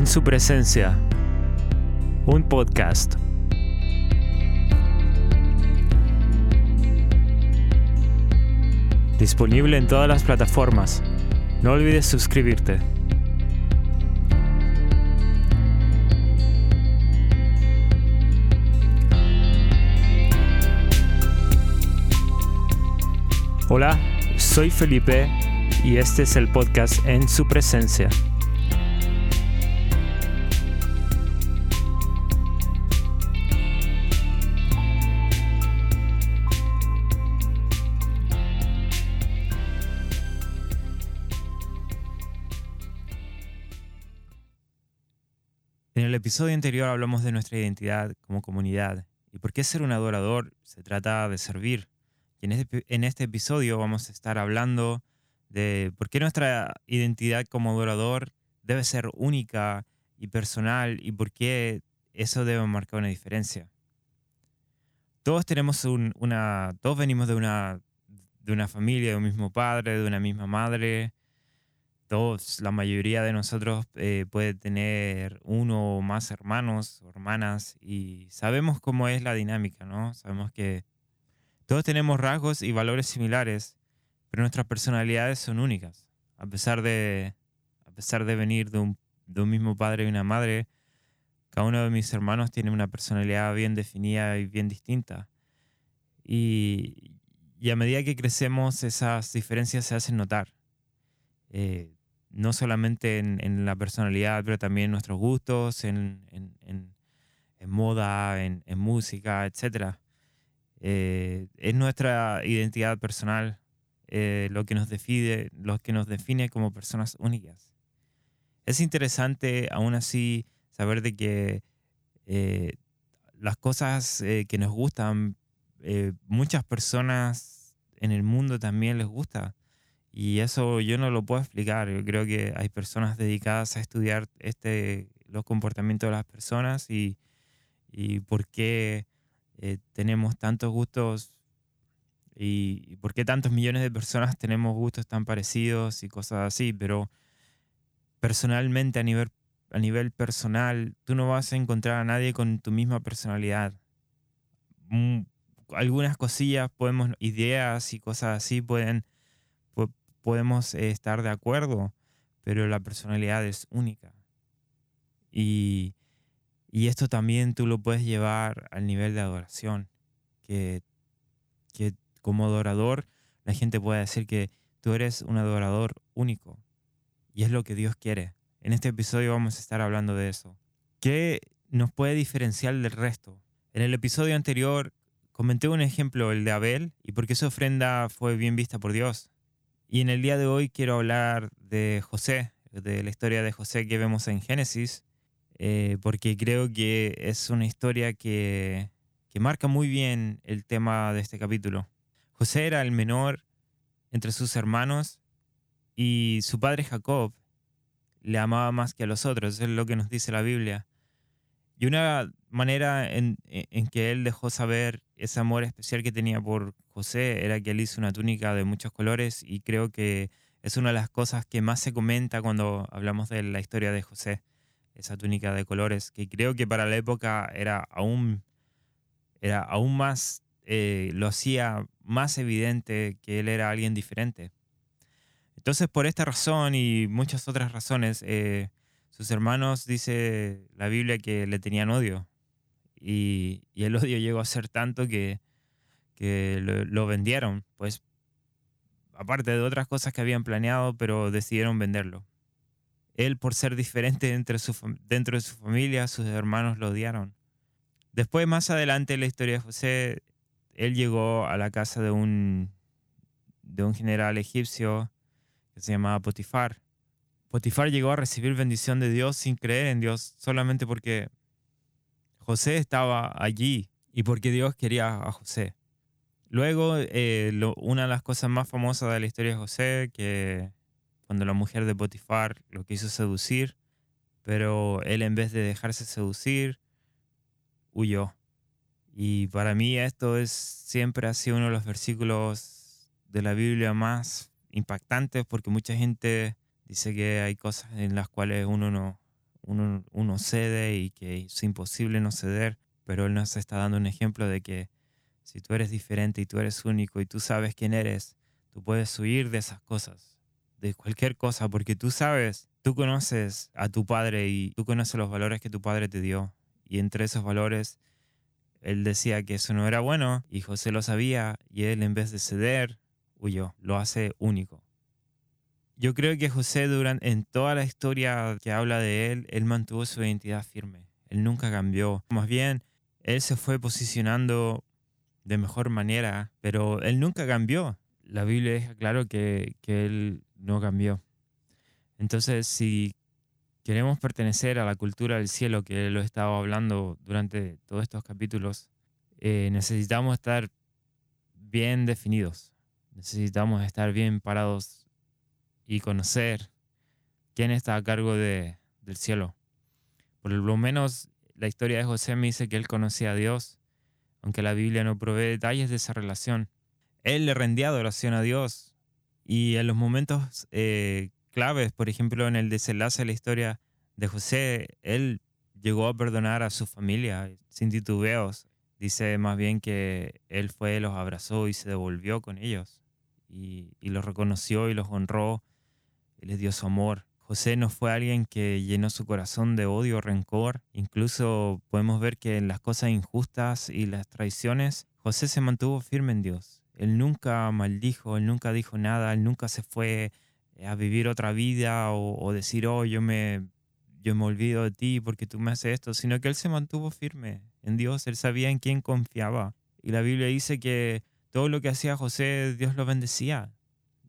En su presencia, un podcast. Disponible en todas las plataformas. No olvides suscribirte. Hola, soy Felipe y este es el podcast En su presencia. Episodio anterior hablamos de nuestra identidad como comunidad y por qué ser un adorador se trata de servir. Y en este, en este episodio vamos a estar hablando de por qué nuestra identidad como adorador debe ser única y personal y por qué eso debe marcar una diferencia. Todos tenemos una, todos venimos de una, de una familia, de un mismo padre, de una misma madre. Todos, la mayoría de nosotros eh, puede tener uno o más hermanos o hermanas y sabemos cómo es la dinámica, ¿no? Sabemos que todos tenemos rasgos y valores similares, pero nuestras personalidades son únicas. A pesar de, a pesar de venir de un, de un mismo padre y una madre, cada uno de mis hermanos tiene una personalidad bien definida y bien distinta. Y, y a medida que crecemos, esas diferencias se hacen notar. Eh, no solamente en, en, la personalidad, pero también en nuestros gustos, en, en, en moda, en, música, etc. Eh, es nuestra identidad personal eh, lo, que nos define, lo que nos define como personas únicas. Es interesante aún así saber de que eh, las cosas eh, que nos gustan, muchas personas en el mundo también les gusta. Y eso yo no lo puedo explicar. Yo creo que hay personas dedicadas a estudiar este, los comportamientos de las personas y, y por qué tenemos tantos gustos y, por qué tantos millones de personas tenemos gustos tan parecidos y cosas así, pero personalmente a nivel, a nivel personal, tú no vas a encontrar a nadie con tu misma personalidad. Mm, algunas cosillas, podemos, ideas y cosas así pueden, podemos eh, estar de acuerdo, pero la personalidad es única. Y, y esto también tú lo puedes llevar al nivel de adoración, que, que como adorador, la gente puede decir que tú eres un adorador único. Y es lo que Dios quiere. En este episodio vamos a estar hablando de eso. ¿Qué nos puede diferenciar del resto? En el episodio anterior comenté un ejemplo, el de Abel, y por qué su ofrenda fue bien vista por Dios. Y en el día de hoy quiero hablar de José, de la historia de José que vemos en Génesis, eh, porque creo que es una historia que, que marca muy bien el tema de este capítulo. José era el menor entre sus hermanos y su padre Jacob le amaba más que a los otros, es lo que nos dice la Biblia. Y una manera en, que él dejó saber ese amor especial que tenía por José era que él hizo una túnica de muchos colores y creo que es una de las cosas que más se comenta cuando hablamos de la historia de José, esa túnica de colores, que creo que para la época era aún, era aún más eh, lo hacía más evidente que él era alguien diferente. Entonces, por esta razón y muchas otras razones, eh, sus hermanos, dice la Biblia, que le tenían odio. Y, el odio llegó a ser tanto que, lo, vendieron, pues, aparte de otras cosas que habían planeado, pero decidieron venderlo. Él, por ser diferente dentro de su familia, sus hermanos lo odiaron. Después, más adelante en la historia de José, él llegó a la casa de un, de un general egipcio que se llamaba Potifar. Potifar llegó a recibir bendición de Dios sin creer en Dios, solamente porque José estaba allí y porque Dios quería a José. Luego, eh, una de las cosas más famosas de la historia de José, que cuando la mujer de Potifar lo quiso seducir, pero él en vez de dejarse seducir, huyó. Y para mí esto es siempre ha sido uno de los versículos de la Biblia más impactantes porque mucha gente dice que hay cosas en las cuales uno no, uno, uno cede y que es imposible no ceder, pero Él nos está dando un ejemplo de que si tú eres diferente y tú eres único y tú sabes quién eres, tú puedes huir de esas cosas, de cualquier cosa, porque tú sabes, tú conoces a tu padre y tú conoces los valores que tu padre te dio. Y entre esos valores, él decía que eso no era bueno y José lo sabía y él en vez de ceder, huyó. Lo hace único. Yo creo que José durante, en toda la historia que habla de él, él mantuvo su identidad firme. Él nunca cambió. Más bien, él se fue posicionando de mejor manera, pero él nunca cambió. La Biblia deja claro que, que él no cambió. Entonces, si queremos pertenecer a la cultura del cielo que lo he estado hablando durante todos estos capítulos, eh, necesitamos estar bien definidos. Necesitamos estar bien parados y conocer quién está a cargo de, del cielo. Por lo menos la historia de José me dice que él conocía a Dios, aunque la Biblia no provee detalles de esa relación. Él le rendía adoración a Dios y en los momentos eh, claves, por ejemplo, en el desenlace de la historia de José, él llegó a perdonar a su familia sin titubeos. Dice más bien que él fue, los abrazó y se devolvió con ellos y, y los reconoció y los honró y les dio su amor. José no fue alguien que llenó su corazón de odio o rencor. Incluso podemos ver que en las cosas injustas y las traiciones, José se mantuvo firme en Dios. Él nunca maldijo, él nunca dijo nada, él nunca se fue a vivir otra vida o, decir, oh, yo me, yo me olvido de ti porque tú me haces esto, sino que él se mantuvo firme en Dios, él sabía en quién confiaba. Y la Biblia dice que todo lo que hacía José, Dios lo bendecía.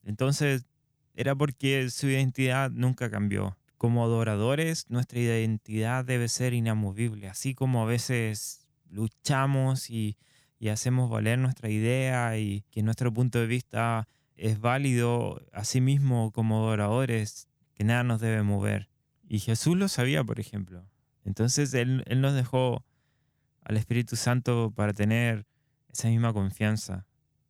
Entonces, era porque su identidad nunca cambió. Como adoradores, nuestra identidad debe ser inamovible, así como a veces luchamos y, y hacemos valer nuestra idea y que nuestro punto de vista es válido, asimismo como adoradores, que nada nos debe mover. Y Jesús lo sabía, por ejemplo. Entonces él, él nos dejó al Espíritu Santo para tener esa misma confianza.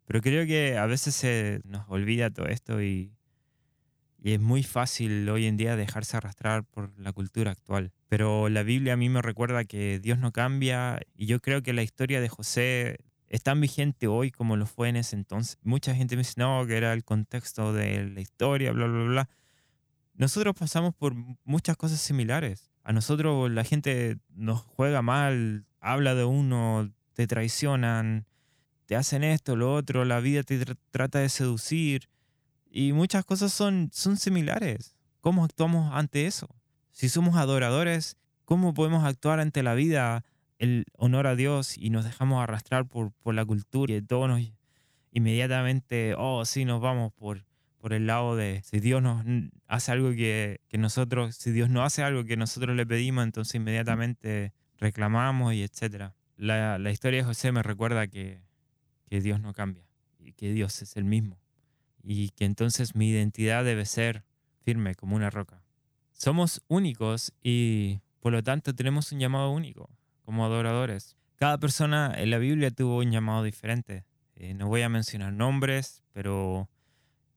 Pero creo que a veces se nos olvida todo esto y y es muy fácil hoy en día dejarse arrastrar por la cultura actual. Pero la Biblia a mí me recuerda que Dios no cambia y yo creo que la historia de José es tan vigente hoy como lo fue en ese entonces. Mucha gente me dice, no, que era el contexto de la historia, bla, bla, bla. Nosotros pasamos por muchas cosas similares. A nosotros la gente nos juega mal, habla de uno, te traicionan, te hacen esto, lo otro, la vida te trata de seducir y muchas cosas son, son similares. ¿Cómo actuamos ante eso? Si somos adoradores, ¿cómo podemos actuar ante la vida, el honor a Dios y nos dejamos arrastrar por, por la cultura y todos nos inmediatamente, oh, sí, nos vamos por, por el lado de si Dios nos hace algo que, que, nosotros, si Dios no hace algo que nosotros le pedimos, entonces inmediatamente reclamamos y etcétera. La, la historia de José me recuerda que, que Dios no cambia y que Dios es el mismo y que entonces mi identidad debe ser firme como una roca. Somos únicos y por lo tanto tenemos un llamado único como adoradores. Cada persona en la Biblia tuvo un llamado diferente. Eh, no voy a mencionar nombres, pero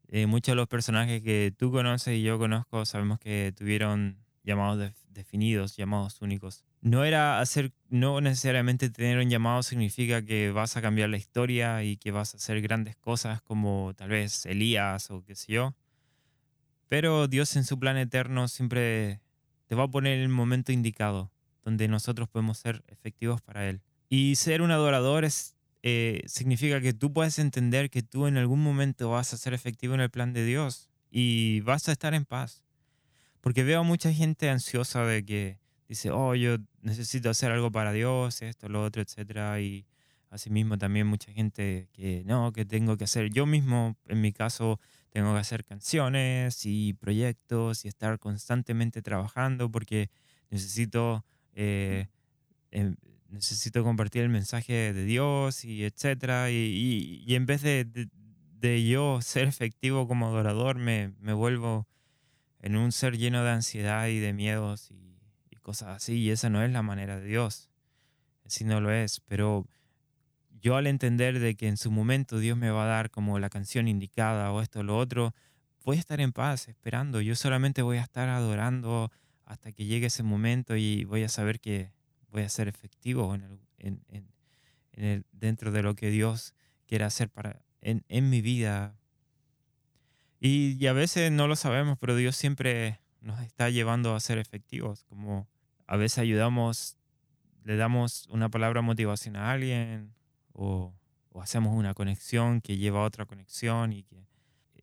eh, muchos de los personajes que tú conoces y yo conozco sabemos que tuvieron llamados definidos, llamados únicos no era hacer, no necesariamente tener un llamado significa que vas a cambiar la historia y que vas a hacer grandes cosas como tal vez Elías o qué sé yo. Pero Dios en su plan eterno siempre te va a poner el momento indicado donde nosotros podemos ser efectivos para Él. Y ser un adorador es, eh, significa que tú puedes entender que tú en algún momento vas a ser efectivo en el plan de Dios y vas a estar en paz. Porque veo a mucha gente ansiosa de que dice, oh, yo necesito hacer algo para Dios, esto, lo otro, etcétera, y asimismo también mucha gente que no, que tengo que hacer yo mismo, en mi caso, tengo que hacer canciones y proyectos y estar constantemente trabajando porque necesito, eh, em, necesito compartir el mensaje de Dios y etcétera, y, y, en vez de, de, de, yo ser efectivo como adorador, me, me vuelvo en un ser lleno de ansiedad y de miedos y cosas así, y esa no es la manera de Dios. Así no lo es, pero yo al entender de que en su momento Dios me va a dar como la canción indicada o esto o lo otro, voy a estar en paz esperando. Yo solamente voy a estar adorando hasta que llegue ese momento y voy a saber que voy a ser efectivo en dentro de lo que Dios quiere hacer para, en, mi vida. Y, a veces no lo sabemos, pero Dios siempre nos está llevando a ser efectivos, como a veces ayudamos, le damos una palabra motivación a alguien o, hacemos una conexión que lleva a otra conexión y que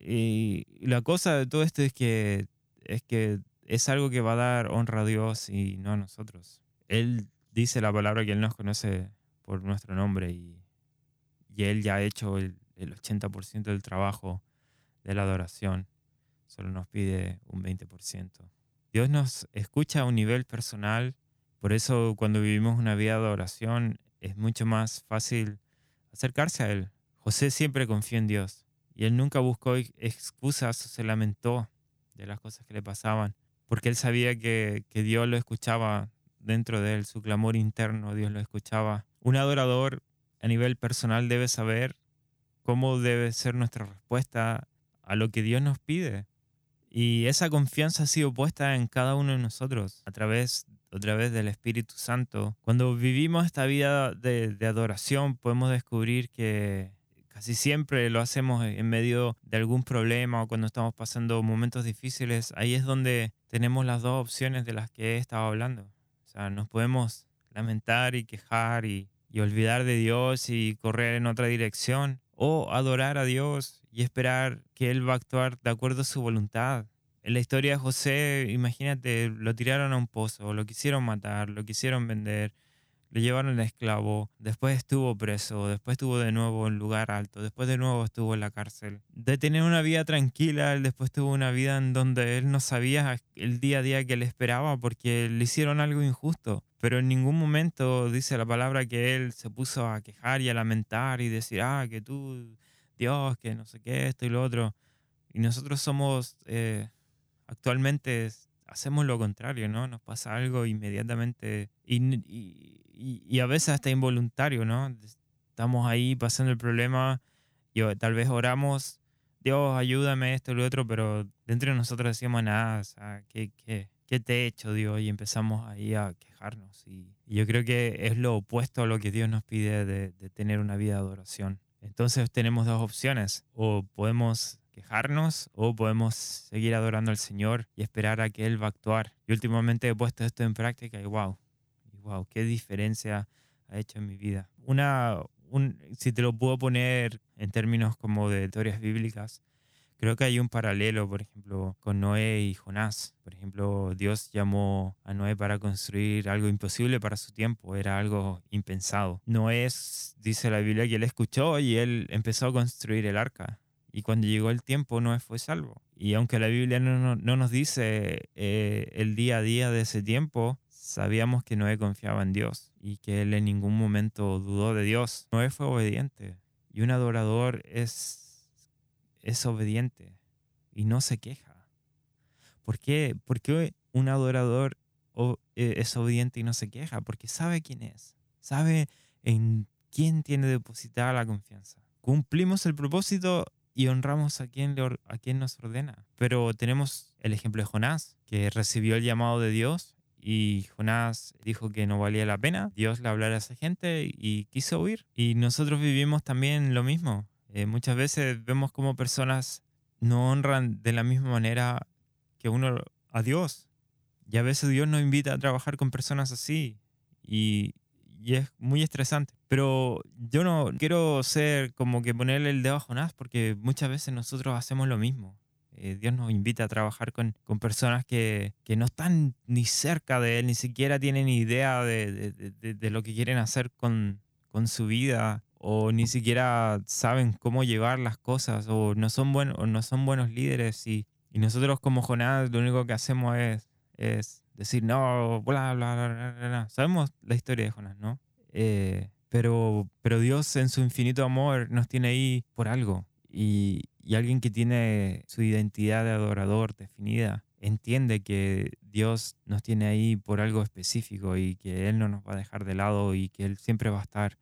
y la cosa de todo esto es que es que es algo que va a dar honra a Dios y no a nosotros. Él dice la palabra que Él nos conoce por nuestro nombre y, y Él ya ha hecho el, el 80% del trabajo de la adoración. Solo nos pide un 20%. Dios nos escucha a un nivel personal, por eso cuando vivimos una vida de adoración es mucho más fácil acercarse a Él. José siempre confió en Dios y él nunca buscó excusas o se lamentó de las cosas que le pasaban, porque él sabía que, que Dios lo escuchaba dentro de él, su clamor interno, Dios lo escuchaba. Un adorador a nivel personal debe saber cómo debe ser nuestra respuesta a lo que Dios nos pide. Y esa confianza ha sido puesta en cada uno de nosotros a través, a través del Espíritu Santo. Cuando vivimos esta vida de, de adoración, podemos descubrir que casi siempre lo hacemos en medio de algún problema o cuando estamos pasando momentos difíciles. Ahí es donde tenemos las dos opciones de las que he estado hablando. O sea, nos podemos lamentar y quejar y, y olvidar de Dios y correr en otra dirección o adorar a Dios y esperar que Él va a actuar de acuerdo a su voluntad. En la historia de José, imagínate, lo tiraron a un pozo, lo quisieron matar, lo quisieron vender, le llevaron de esclavo, después estuvo preso, después estuvo de nuevo en lugar alto, después de nuevo estuvo en la cárcel. De tener una vida tranquila, él después tuvo una vida en donde él no sabía el día a día que le esperaba porque le hicieron algo injusto. Pero en ningún momento dice la palabra que él se puso a quejar y a lamentar y decir, ah, que tú, Dios, que no sé qué, esto y lo otro. Y nosotros somos, eh, actualmente hacemos lo contrario, ¿no? Nos pasa algo inmediatamente y y, a veces hasta involuntario, ¿no? Estamos ahí pasando el problema y tal vez oramos, Dios, ayúdame esto y lo otro, pero dentro de nosotros decimos nada, o sea, ¿qué, qué, qué te he hecho, Dios? Y empezamos ahí a quejarnos. Y, yo creo que es lo opuesto a lo que Dios nos pide de, de tener una vida de adoración. Entonces tenemos dos opciones, o podemos quejarnos o podemos seguir adorando al Señor y esperar a que Él va a actuar. Y últimamente he puesto esto en práctica y wow, wow, qué diferencia ha hecho en mi vida. Una, un, si te lo puedo poner en términos como de teorías bíblicas, creo que hay un paralelo, por ejemplo, con Noé y Jonás. Por ejemplo, Dios llamó a Noé para construir algo imposible para su tiempo, era algo impensado. Noé, dice la Biblia, que él escuchó y él empezó a construir el arca. Y cuando llegó el tiempo, Noé fue salvo. Y aunque la Biblia no, no, nos dice eh, el día a día de ese tiempo, Sabíamos que Noé confiaba en Dios y que él en ningún momento dudó de Dios. Noé fue obediente y un adorador es, es obediente y no se queja. ¿Por qué? ¿Por qué un adorador e, es obediente y no se queja? Porque sabe quién es, sabe en quién tiene depositada la confianza. Cumplimos el propósito y honramos a quien, a quien nos ordena. Pero tenemos el ejemplo de Jonás, que recibió el llamado de Dios y Jonás dijo que no valía la pena Dios le hablara a esa gente y quiso huir. Y nosotros vivimos también lo mismo. Eh, muchas veces vemos como personas no honran de la misma manera que uno a Dios. Y a veces Dios nos invita a trabajar con personas así. Y, y es muy estresante. Pero yo no quiero ser como que ponerle el dedo a Jonás porque muchas veces nosotros hacemos lo mismo. Eh, Dios nos invita a trabajar con, con personas que, que, no están ni cerca de Él, ni siquiera tienen idea de, de, de, lo que quieren hacer con, con, su vida, o ni siquiera saben cómo llevar las cosas, o no son, buenos o no son buenos líderes. Y, y, nosotros como Jonás lo único que hacemos es, es decir, no, bla, bla, bla, bla, Sabemos la historia de Jonás, ¿no? Eh, pero, pero Dios en su infinito amor nos tiene ahí por algo. Y, y alguien que tiene su identidad de adorador definida entiende que Dios nos tiene ahí por algo específico y que Él no nos va a dejar de lado y que Él siempre va a estar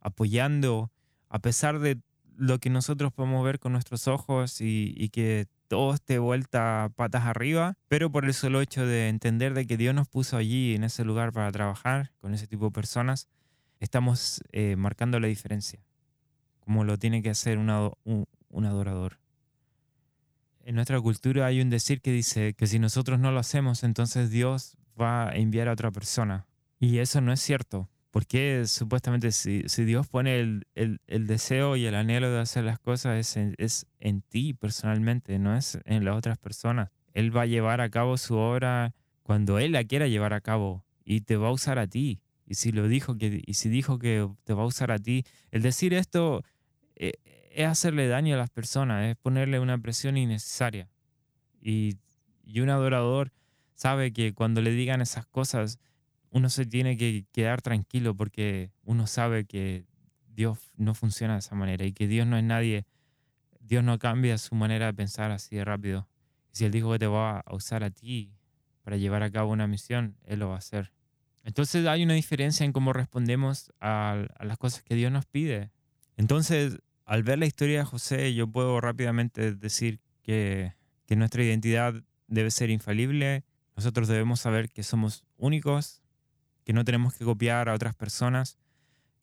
apoyando a pesar de lo que nosotros podemos ver con nuestros ojos y, que todo esté vuelta patas arriba, pero por el solo hecho de entender de que Dios nos puso allí en ese lugar para trabajar con ese tipo de personas, estamos eh, marcando la diferencia, como lo tiene que hacer un, un adorador. En nuestra cultura hay un decir que dice que si nosotros no lo hacemos, entonces Dios va a enviar a otra persona. Y eso no es cierto. Porque supuestamente si, Dios pone el, deseo y el anhelo de hacer las cosas es en, es en ti personalmente, no es en las otras personas. Él va a llevar a cabo su obra cuando Él la quiera llevar a cabo y te va a usar a ti. Y si lo dijo que, y si dijo que te va a usar a ti, el decir esto eh, es hacerle daño a las personas, es ponerle una presión innecesaria. Y, y un adorador sabe que cuando le digan esas cosas, uno se tiene que quedar tranquilo porque uno sabe que Dios no funciona de esa manera y que Dios no es nadie, Dios no cambia su manera de pensar así de rápido. si Él dijo que te va a usar a ti para llevar a cabo una misión, Él lo va a hacer. Entonces hay una diferencia en cómo respondemos a, las cosas que Dios nos pide. Entonces, al ver la historia de José, yo puedo rápidamente decir que, que nuestra identidad debe ser infalible. Nosotros debemos saber que somos únicos, que no tenemos que copiar a otras personas,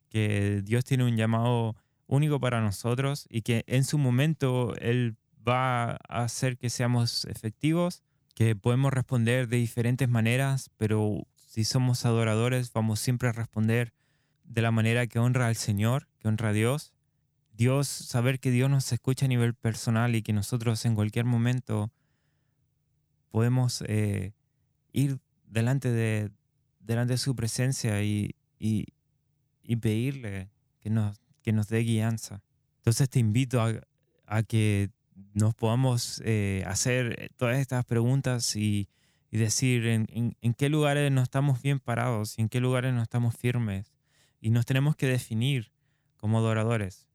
que Dios tiene un llamado único para nosotros y que en su momento Él va a hacer que seamos efectivos, que podemos responder de diferentes maneras, pero si somos adoradores vamos siempre a responder de la manera que honra al Señor, que honra a Dios. Dios, saber que Dios nos escucha a nivel personal y que nosotros en cualquier momento podemos eh, ir delante de, delante de su presencia y, y, pedirle que nos, que nos dé guianza. Entonces te invito a, a que nos podamos eh, hacer todas estas preguntas y, y decir en, en, en, qué lugares no estamos bien parados y en qué lugares no estamos firmes. Y nos tenemos que definir como adoradores.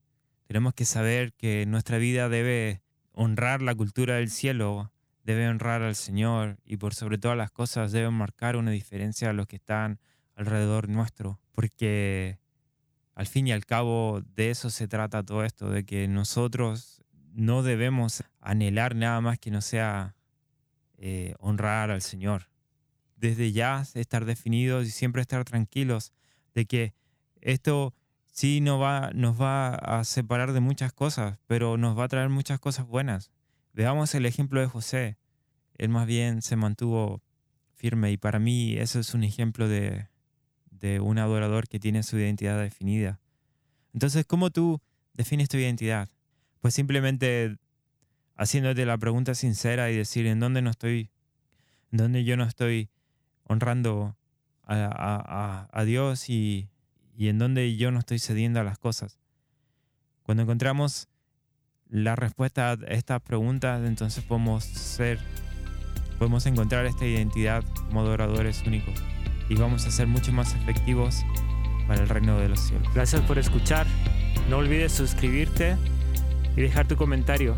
Tenemos que saber que nuestra vida debe honrar la cultura del cielo, debe honrar al Señor y por sobre todas las cosas debe marcar una diferencia a los que están alrededor nuestro, porque al fin y al cabo de eso se trata todo esto, de que nosotros no debemos anhelar nada más que no sea eh, honrar al Señor. Desde ya estar definidos y siempre estar tranquilos de que esto sí nos va, nos va a separar de muchas cosas, pero nos va a traer muchas cosas buenas. Veamos el ejemplo de José. Él más bien se mantuvo firme y para mí eso es un ejemplo de, un adorador que tiene su identidad definida. Entonces, ¿cómo tú defines tu identidad? Pues simplemente haciéndote la pregunta sincera y decir en dónde no estoy, en dónde yo no estoy honrando a, Dios y, y en dónde yo no estoy cediendo a las cosas. Cuando encontramos la respuesta a estas preguntas, entonces podemos ser, podemos encontrar esta identidad como adoradores únicos y vamos a ser mucho más efectivos para el reino de los cielos. Gracias por escuchar. No olvides suscribirte y dejar tu comentario.